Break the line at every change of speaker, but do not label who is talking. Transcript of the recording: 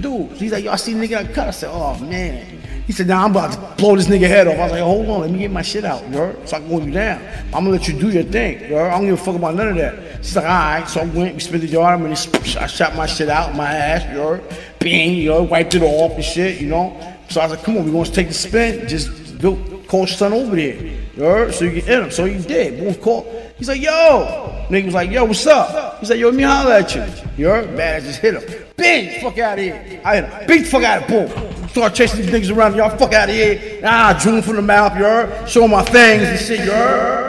dude. He's like, yo, I see nigga cut. I said, oh man. He said, nah, I'm about to blow this nigga head off. I was like, hold on, let me get my shit out, yo. So I can hold you down. I'm gonna let you do your thing, yo. I don't give a fuck about none of that. She's like, all right. So I went, we spent the yard, and I shot my shit out, my ass, yo. Bing, yo, wiped it off and shit, you know. So I was like, come on, we gonna take the spin. Just go, call your son over there, yo. So you can hit him. So he did. Boom, call. He's like, yo. Nigga was like, yo, what's up? He's said, yo, let me holler at you. You heard? Bad, I just hit him. Bing, fuck out of here. I hit him. Bing, fuck out of here. Boom. Start chasing these niggas around. Y'all fuck out of here. Ah, drew him from the mouth, you heard? Showing my fangs and shit, you heard?